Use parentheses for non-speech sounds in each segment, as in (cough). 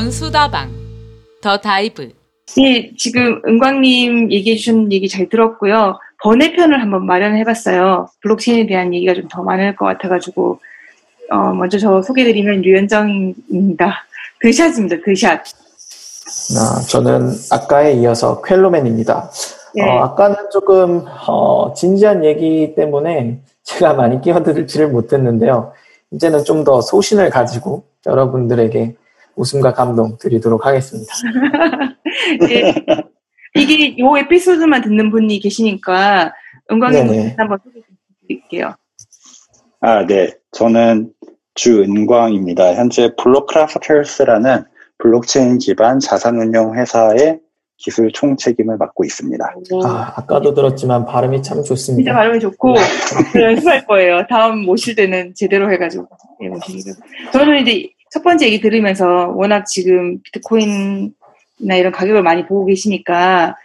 도전하는 사람들의 즐거운 수다방 더 다이브 예, 지금 은광님 얘기해 주신 얘기 잘 들었고요. 번외편을 한번 마련해봤어요. 블록체인에 대한 얘기가 좀 더 많을 것 같아가지고 어, 먼저 저 소개드리면 류현정입니다. 그샷입니다. 그샷. 아, 저는 아까에 이어서 ���로맨입니다. 네. 어, 아까는 조금 어, 진지한 얘기 때문에 제가 많이 끼어들지를 못했는데요. 이제는 좀 더 소신을 가지고 여러분들에게 웃음과 감동 드리도록 하겠습니다. (laughs) 예, 이게 요 에피소드만 듣는 분이 계시니까 은광님. 한번 소개 좀 드릴게요. 아, 네. 저는 주은광입니다. 현재 블록크라프터스라는 블록체인 기반 자산운용 회사의 기술 총책임을 맡고 있습니다. 아, 아까도 들었지만 발음이 참 진짜 좋습니다. 발음이 좋고 연습할 거예요. 다음 모실 때는 제대로 해가지고 예, 모시기로. 저는 이제 첫 번째 얘기 들으면서 워낙 지금 비트코인이나 이런 가격을 많이 보고 계시니까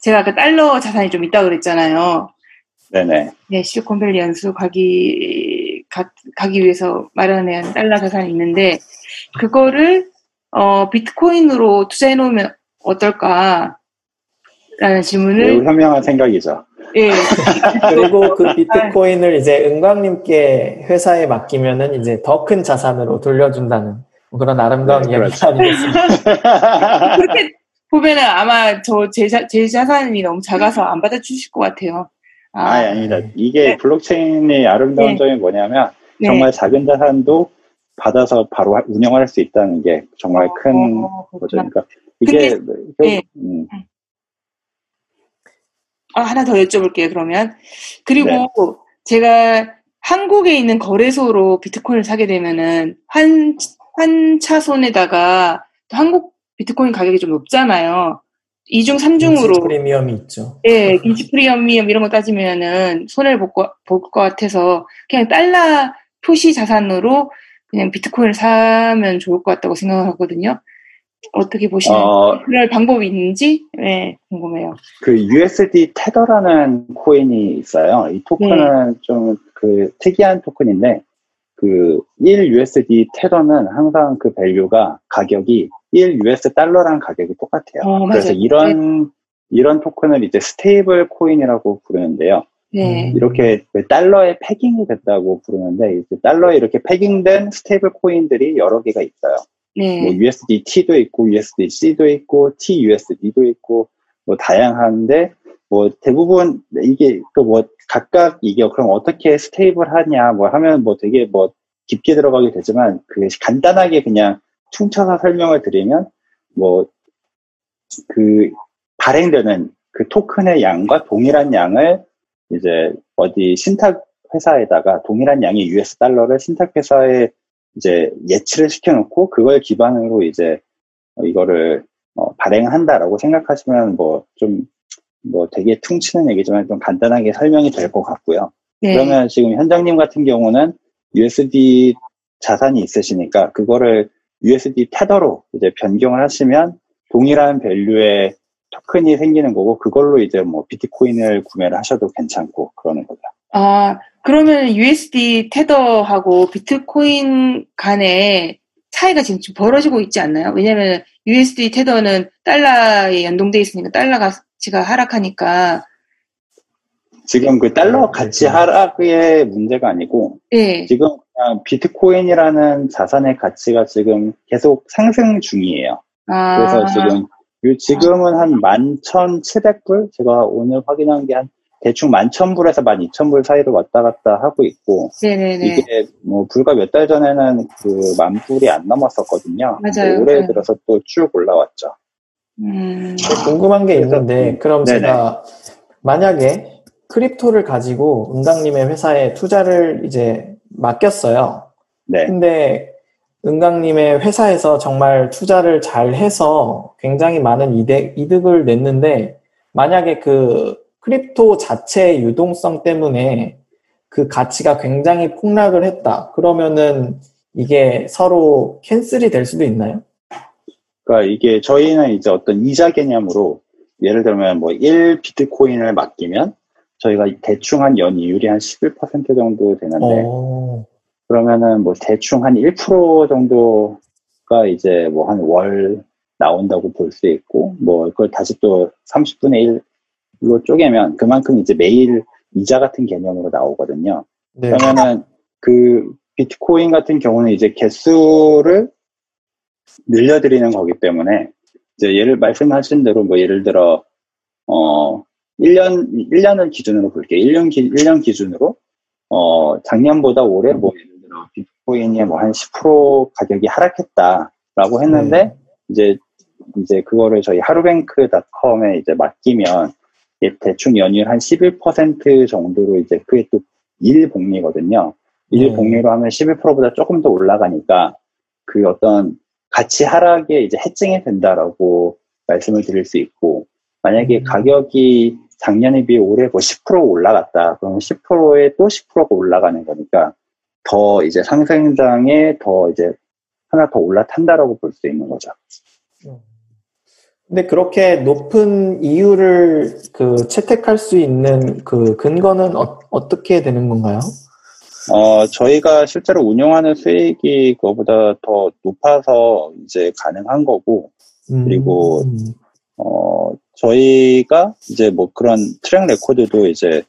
제가 아까 달러 자산이 좀 있다 고 그랬잖아요. 네네. 네, 실리콘밸리 연수 가기 가, 가기 위해서 마련한 달러 자산이 있는데 그거를 어, 비트코인으로 투자해 놓으면 어떨까 라는 질문을 매우 현명한 생각이죠. 예, 그리고 그 비트코인을 이제 은광님께 회사에 맡기면은 이제 더 큰 자산으로 돌려준다는 그런 아름다운 네, 이야기 그렇죠. 아니겠습니까? (laughs) 그렇게 보면은 아마 저 제 제 자산이 너무 작아서 안 받아주실 것 같아요. 아, 니 아닙니다. 이게 네. 블록체인의 아름다운 네. 점이 뭐냐면 네. 정말 작은 자산도 받아서 바로 하- 운영할 수 있다는 게 정말 큰 어, 거죠. 그러니까 이게 네. 음, 아, 하나 더 여쭤볼게요, 그러면. 그리고 네. 제가 한국에 있는 거래소로 비트코인을 사게 되면은 한, 한 차손에다가 또 한국 비트코인 가격이 좀 높잖아요. 이중삼중으로 프리미엄이 있죠. 예, 김치 프리미엄 이런 거 따지면은 손해를 볼 것, 볼것 같아서 그냥 달러 표시 자산으로 그냥 비트코인을 사면 좋을 것 같다고 생각하거든요. 어떻게 보시나요? 어, 그럴 방법이 있는지 네, 궁금해요. 그 USD 테더라는 코인이 있어요. 이 토큰은 좀그 특이한 토큰인데 그 1 USD 테더는 항상 그 value가 가격이 1 US 달러랑 가격이 똑같아요. 어. 그래서 이런 이런 토큰을 이제 stable 코인이라고 부르는데요. 네. 음. 이렇게 그 달러에 pegging이 됐다고 부르는데 달러에 이렇게 pegging된 stable coin들이 여러 개가 있어요. 네. 뭐 USDT도 있고 USDC도 있고 TUSD도 있고 뭐 다양한데 뭐 대부분 이게 그뭐 각각 이게 그럼 어떻게 stable 하냐 뭐 하면 뭐 되게 뭐 깊게 들어가게 되지만 그 간단하게 그냥 퉁쳐서 설명을 드리면 뭐 그 발행되는 그 토큰의 양과 동일한 양을 이제 어디 신탁 회사에다가 동일한 양의 US 달러를 신탁 회사에 이제 예치를 시켜놓고 그걸 기반으로 이제 어, 이거를 어, 발행한다라고 생각하시면 뭐좀뭐 되게 퉁치는 얘기지만 좀 간단하게 설명이 될 것 같고요. 네. 그러면 지금 현장님 같은 경우는 USD 자산이 있으시니까 그거를 USD 테더로 이제 변경을 하시면 동일한 밸류의 토큰이 생기는 거고 그걸로 이제 뭐 비트코인을 구매를 하셔도 괜찮고 그러는 거죠. 아, 그러면 USD 테더하고 비트코인 간의 차이가 지금 좀 벌어지고 있지 않나요? 왜냐면 USD 테더는 달러에 연동돼 있으니까 달러 가치가 하락하니까 지금 그 달러 가치 하락의 문제가 아니고 네. 지금 그냥 비트코인이라는 자산의 가치가 지금 계속 상승 중이에요. 아, 그래서 지금 요- 지금은 한 11,700불? 제가 오늘 확인한 게 한 대충 11,000불에서 12,000불 사이로 왔다 갔다 하고 있고 네네네. 이게 뭐 불과 몇 달 전에는 그 만불이 안 넘었었거든요. 맞아요. 올해 네. 들어서 또 쭉 올라왔죠. 음, 궁금한 게 있는데 그럼 네네. 제가 만약에 크립토를 가지고 은강님의 회사에 투자를 이제 맡겼어요. 네. 근데 은강님의 회사에서 정말 투자를 잘 해서 굉장히 많은 이득, 이득을 냈는데 만약에 그 crypto 자체의 유동성 때문에 그 가치가 굉장히 폭락을 했다. 그러면은 이게 서로 cancel이 될 수도 있나요? 그러니까 이게 저희는 이제 어떤 이자 개념으로 예를 들면 뭐 1 비트코인을 맡기면 저희가 대충 한 연이율이 한 11% 정도 되는데 어, 그러면은 뭐 대충 한 1% 정도가 이제 뭐 한 월 나온다고 볼 수 있고, 뭐 그걸 다시 또 30분의 1 로 쪼개면 그만큼 이제 매일 이자 같은 개념으로 나오거든요. 네. 그러면은 그 비트코인 같은 경우는 이제 개수를 늘려드리는 거기 때문에 이제 예를 말씀하신 대로 뭐 예를 들어 어 1년 1년을 기준으로 볼게요. 1년 기, 1년 기준으로 어 작년보다 올해 뭐 예를 들어 비트코인이 뭐 한 10% 가격이 하락했다라고 했는데 이제 이제 그거를 저희 하루뱅크닷컴에 이제 맡기면 예, 대충 연율 한 11% 정도로 이제 그게 또 일복리거든요. 일복리로 하면 11%보다 조금 더 올라가니까 그 어떤 가치 하락에 이제 해증이 된다라고 말씀을 드릴 수 있고 만약에 음. 가격이 작년에 비해 올해 뭐 10% 올라갔다 그러면 10%에 또 10%가 올라가는 거니까 더 이제 상승장에 더 이제 하나 더 올라탄다라고 볼 수 있는 거죠. 근데 그렇게 높은 이유를 그 채택할 수 있는 그 근거는 어, 어떻게 되는 건가요? 어, 저희가 실제로 운영하는 수익이 그거보다 더 높아서 이제 가능한 거고, 음, 그리고 어, 저희가 이제 뭐 그런 트랙 레코드도 이제,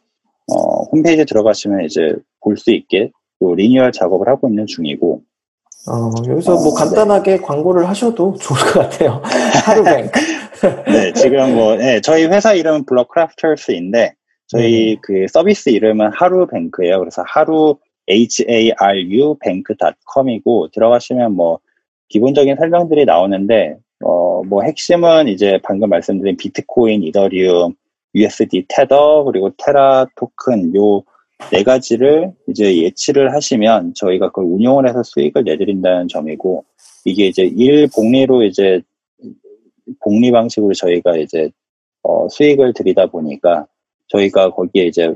어, 홈페이지에 들어가시면 이제 볼 수 있게 또 리뉴얼 작업을 하고 있는 중이고, 어, 여기서 뭐 어, 간단하게 광고를 하셔도 좋을 것 같아요. (laughs) 하루뱅크. 네, 지금 뭐, 네, 저희 회사 이름은 블럭크래프터스인데, 저희 그 서비스 이름은 하루뱅크예요. 그래서 하루 haru bank.com이고 들어가시면 뭐 기본적인 설명들이 나오는데 어 뭐 핵심은 이제 방금 말씀드린 비트코인, 이더리움, USD 테더 그리고 테라 토큰 요 네 가지를 이제 예치를 하시면 저희가 그걸 운용을 해서 수익을 내드린다는 점이고 이게 이제 일 복리로 이제 복리 방식으로 저희가 이제 어 수익을 드리다 보니까 저희가 거기에 이제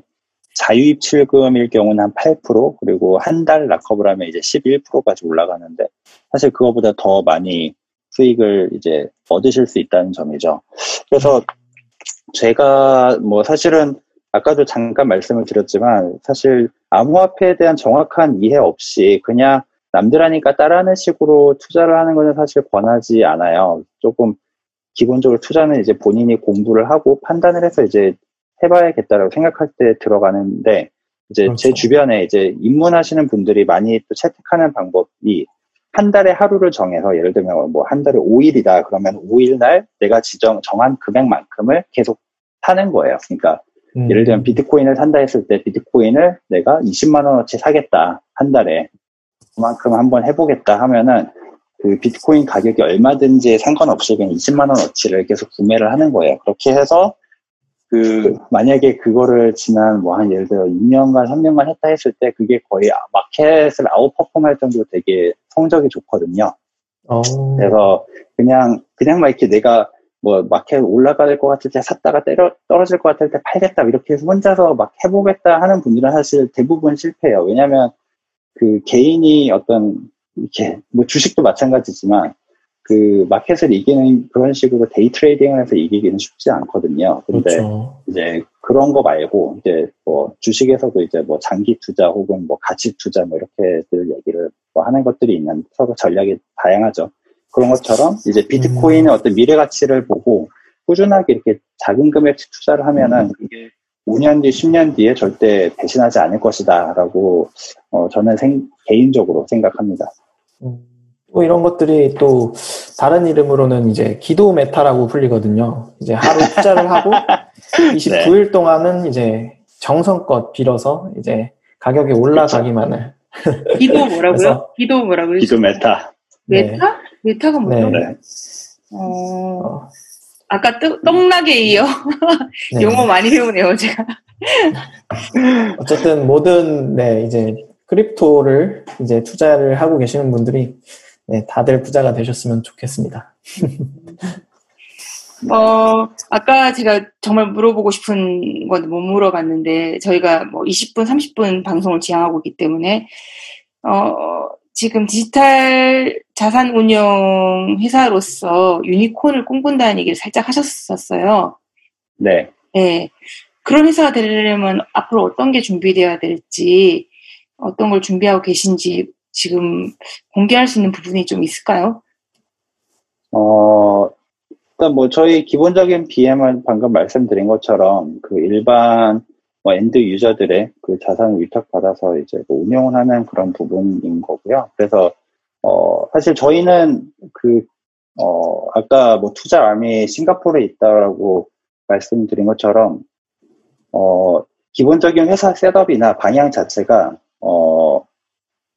자유입출금일 경우는 한 8%, 그리고 한 달 락업을 하면 이제 11%까지 올라가는데, 사실 그거보다 더 많이 수익을 이제 얻으실 수 있다는 점이죠. 그래서 제가 뭐 사실은 아까도 잠깐 말씀을 드렸지만, 사실 암호화폐에 대한 정확한 이해 없이 그냥 남들 하니까 따라하는 식으로 투자를 하는 것은 사실 권하지 않아요. 조금 기본적으로 투자는 이제 본인이 공부를 하고 판단을 해서 이제 해봐야겠다라고 생각할 때 들어가는데 이제 그렇죠. 제 주변에 이제 입문하시는 분들이 많이 또 채택하는 방법이 한 달에 하루를 정해서 예를 들면 뭐 한 달에 5일이다 그러면 5일 날 내가 지정 정한 금액만큼을 계속 사는 거예요. 그러니까 음, 예를 들면 비트코인을 산다 했을 때 비트코인을 내가 20만 원어치 사겠다 한 달에 그만큼 한번 해보겠다 하면은 그 비트코인 가격이 얼마든지 상관없이 그냥 20만 원어치를 계속 구매를 하는 거예요. 그렇게 해서 그 만약에 그거를 지난 뭐 한 예를 들어 2년간 3년간 했다 했을 때 그게 거의 마켓을 아웃퍼폼할 정도로 되게 성적이 좋거든요. 어, 그래서 그냥 그냥 막 이렇게 내가 뭐 마켓 올라갈 것 같을 때 샀다가 때려, 떨어질 것 같을 때 팔겠다 이렇게 해서 혼자서 막 해보겠다 하는 분들은 사실 대부분 실패해요. 왜냐하면 그 개인이 어떤 이렇게 뭐 주식도 마찬가지지만 그 마켓을 이기는 그런 식으로 day trading을 해서 이기기는 쉽지 않거든요. 근데 그렇죠. 이제 그런 거 말고 이제 뭐 주식에서도 이제 뭐 장기 투자 혹은 뭐 가치 투자 뭐 이렇게들 얘기를 뭐 하는 것들이 있는 서로 전략이 다양하죠. 그런 것처럼 이제 비트코인의 어떤 미래 가치를 보고 꾸준하게 이렇게 작은 금액씩 투자를 하면은 그게 5년 뒤, 10년 뒤에 절대 배신하지 않을 것이다라고 어, 저는 생- 개인적으로 생각합니다. 음, 또 이런 것들이 또 다른 이름으로는 이제 기도 메타라고 불리거든요. 이제 하루 투자를 하고 (laughs) 29일 동안은 이제 정성껏 빌어서 이제 가격이 올라가기만을. 기도 뭐라고요? 기도 뭐라고요? 기도 meta. 네. meta? meta가 뭐죠? 네. 네. 어, 어, 아까 떡, 떡락에 이어 네. 용어 많이 배우네요, 제가. (laughs) 어쨌든 모든 네 이제 crypto를 이제 투자를 하고 계시는 분들이 네, 다들 부자가 되셨으면 좋겠습니다. (laughs) 어, 아까 제가 정말 물어보고 싶은 건 못 물어봤는데, 저희가 뭐 20분, 30분 방송을 지향하고 있기 때문에, 어, 지금 디지털 자산 운용 회사로서 유니콘을 꿈꾼다는 얘기를 살짝 하셨었어요. 네. 네. 그런 회사가 되려면 앞으로 어떤 게 준비되어야 될지, 어떤 걸 준비하고 계신지 지금 공개할 수 있는 부분이 좀 있을까요? 어, 일단 뭐 저희 기본적인 BM은 방금 말씀드린 것처럼 그 일반 뭐 end user들의 그 자산을 위탁받아서 이제 뭐 운영을 하는 그런 부분인 거고요. 그래서 어, 사실 저희는 그, 어, 아까 뭐 투자 arm이 싱가포르에 있다라고 말씀드린 것처럼, 어, 기본적인 회사 setup이나 방향 자체가, 어,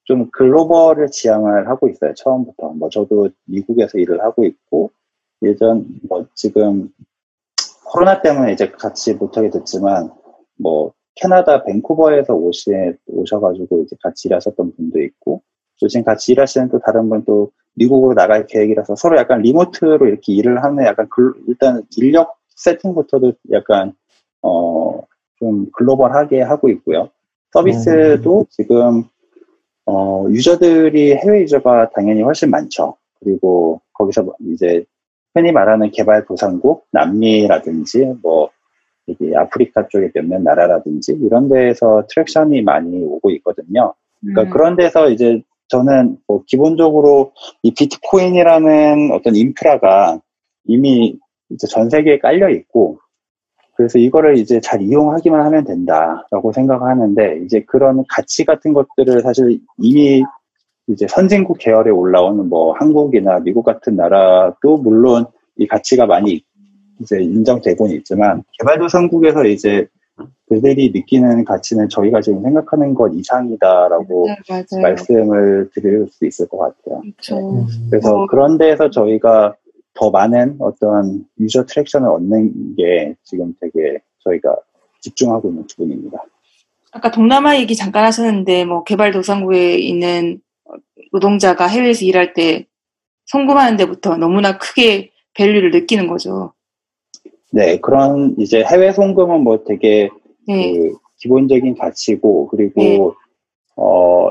좀 글로벌을 지향을 하고 있어요. 처음부터. 뭐 저도 미국에서 일을 하고 있고, 예전, 뭐 지금 코로나 때문에 이제 같이 못하게 됐지만, 뭐 캐나다 밴쿠버에서 오시, 오셔가지고 이제 같이 일하셨던 분도 있고, 또 지금 같이 일하시는 또 다른 분 또 미국으로 나갈 계획이라서 서로 약간 리모트로 이렇게 일을 하는 약간 글, 일단 인력 세팅부터도 약간 어 좀 글로벌하게 하고 있고요. 서비스도 지금 어 유저들이 해외 유저가 당연히 훨씬 많죠. 그리고 거기서 이제 흔히 말하는 개발 도상국 남미라든지 뭐 여기 아프리카 쪽의 몇몇 나라라든지 이런 데에서 traction이 많이 오고 있거든요. 그러니까 음. 그런 데서 이제 저는 뭐 기본적으로 이 비트코인이라는 어떤 인프라가 이미 이제 전 세계에 깔려 있고 그래서 이거를 이제 잘 이용하기만 하면 된다라고 생각하는데 이제 그런 가치 같은 것들을 사실 이미 이제 선진국 계열에 올라오는 뭐 한국이나 미국 같은 나라도 물론 이 가치가 많이 이제 인정되고는 있지만 개발도상국에서 이제 그들이 느끼는 가치는 저희가 지금 생각하는 것 이상이다라고 네. 말씀을 드릴 수 있을 것 같아요. 그렇죠. 그래서 어. 그런 데에서 저희가 더 많은 어떤 유저 트랙션을 얻는 게 지금 되게 저희가 집중하고 있는 부분입니다. 아까 동남아 얘기 잠깐 하셨는데 뭐 개발도상국에 있는 노동자가 해외에서 일할 때 성공하는 데부터 너무나 크게 밸류를 느끼는 거죠. 네, 그런 이제 해외 송금은 뭐 되게 네. 그 기본적인 가치고 그리고 네. 어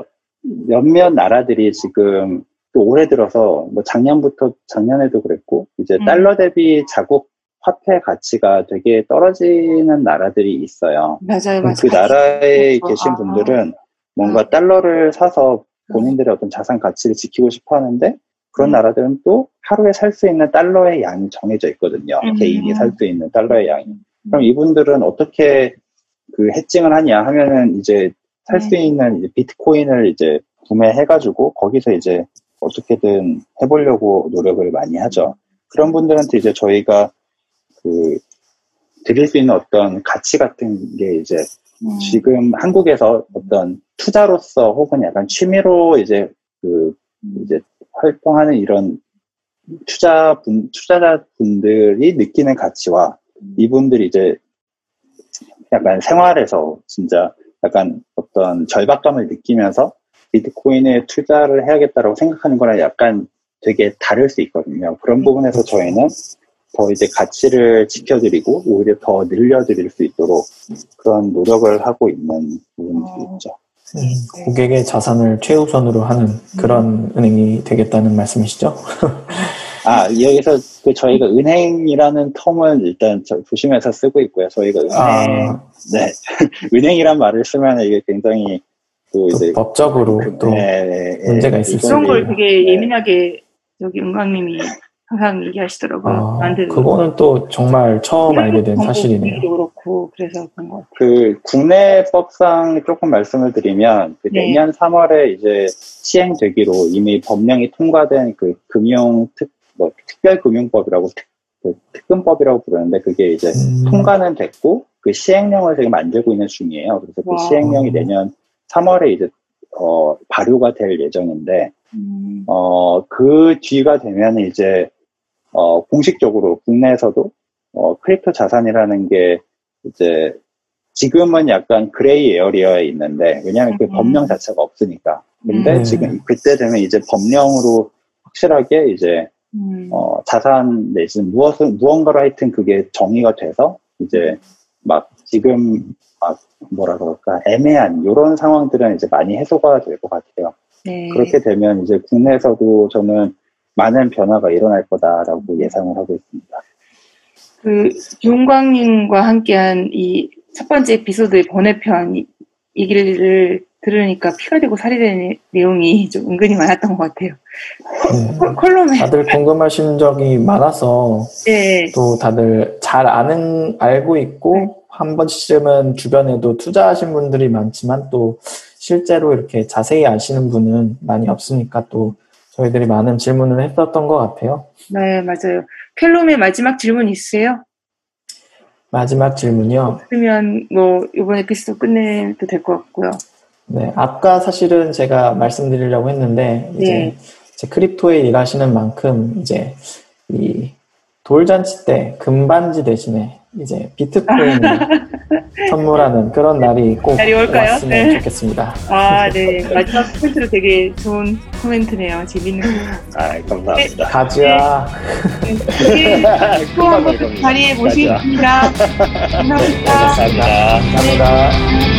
몇몇 나라들이 지금 또 올해 들어서 뭐 작년부터 작년에도 그랬고 이제 음. 달러 대비 자국 화폐 가치가 되게 떨어지는 나라들이 있어요. 맞아요, 맞아요. 그 나라에 그렇죠. 계신 아. 분들은 뭔가 음. 달러를 사서 본인들의 어떤 자산 가치를 지키고 싶어 하는데 그런 음. 나라들은 또 하루에 살 수 있는 달러의 양이 정해져 있거든요. 음. 개인이 살 수 있는 달러의 양이. 그럼 이분들은 어떻게 그 해칭을 하냐 하면은 이제 살수 네. 있는 이제 비트코인을 이제 구매해가지고 거기서 이제 어떻게든 해보려고 노력을 많이 하죠. 그런 분들한테 이제 저희가 그 드릴 수 있는 어떤 가치 같은 게 이제 음. 지금 한국에서 어떤 투자로서 혹은 약간 취미로 이제 그 이제 활동하는 이런 투자분 투자자분들이 느끼는 가치와 이분들이 이제 약간 생활에서 진짜 약간 어떤 절박감을 느끼면서 비트코인에 투자를 해야겠다라고 생각하는 거랑 약간 되게 다를 수 있거든요. 그런 부분에서 저희는 더 이제 가치를 지켜드리고 오히려 더 늘려드릴 수 있도록 그런 노력을 하고 있는 부분들이 어. 있죠. 음, 고객의 자산을 최우선으로 하는 그런 은행이 되겠다는 말씀이시죠? 아, 여기서 그 저희가 은행이라는 텀은 일단 저- 조심해서 쓰고 있고요. 저희가 은행, 아, 네. (laughs) 은행이란 말을 쓰면 이게 굉장히 또 또 이제 법적으로 또 네, 네, 네. 문제가 있을 수 그런 걸. 되게 네. 예민하게 여기 은광님이 항상 얘기하시더라고요. 아, 만드는 그거는 또 정말 처음 알게 된 사실이네요. 도 그렇고 그래서 그런 것 같아요. 그 국내법상 조금 말씀을 드리면 그 네. 내년 3월에 이제 시행되기로 이미 법령이 통과된 그 금융 특, 뭐 특별금융법이라고 특, 그 특금법이라고 부르는데 그게 이제 음, 통과는 됐고 그 시행령을 지금 만들고 있는 중이에요. 그래서 그 와. 시행령이 내년 3월에 이제 어, 발효가 될 예정인데 음, 어, 그 뒤가 되면 이제 어, 공식적으로 국내에서도 어, crypto 자산이라는 게 이제 지금은 약간 gray area에 있는데 왜냐하면 그 음. 법령 자체가 없으니까. 근데 음. 지금 그때 되면 이제 법령으로 확실하게 이제 음, 어, 자산 내지는 무엇을 무언가로 하여튼 그게 정의가 돼서 이제 막 지금 막 뭐라 그럴까 애매한 이런 상황들은 이제 많이 해소가 될 것 같아요. 네. 그렇게 되면 이제 국내에서도 저는 많은 변화가 일어날 거다라고 예상을 하고 있습니다. 그 윤광님과 함께한 이 첫 번째 에피소드의 번외편 이- 얘기를 들으니까 피가 되고 살이 되는 내용이 좀 은근히 많았던 것 같아요. 네. 콜- 콜롬에 다들 궁금하신 적이 많아서 네, 또 다들 잘 아는 알고 있고 한 번쯤은 주변에도 투자하신 분들이 많지만 또 실제로 이렇게 자세히 아시는 분은 많이 없으니까 또 저희들이 많은 질문을 했었던 것 같아요. 네 맞아요. 켈롬의 마지막 질문 있으세요? 마지막 질문이요. 그러면 뭐 이번 에피소드 끝내도 될 것 같고요. 네, 아까 사실은 제가 말씀드리려고 했는데 이제 네. 제 크립토에 일하시는 만큼 이제 이 돌잔치 때 금반지 대신에 이제 비트코인 (laughs) 선물하는 그런 날이 꼭 날이 올까요? 왔으면 네. 좋겠습니다. 아, 네. 마지막 코멘트로 되게 좋은 코멘트네요. 재밌는 거. 아, 감사합니다. 가즈야. 네. 또 한번 또 자리에 모시겠습니다. 감사합니다. 감사합니다. 감사합니다. 네.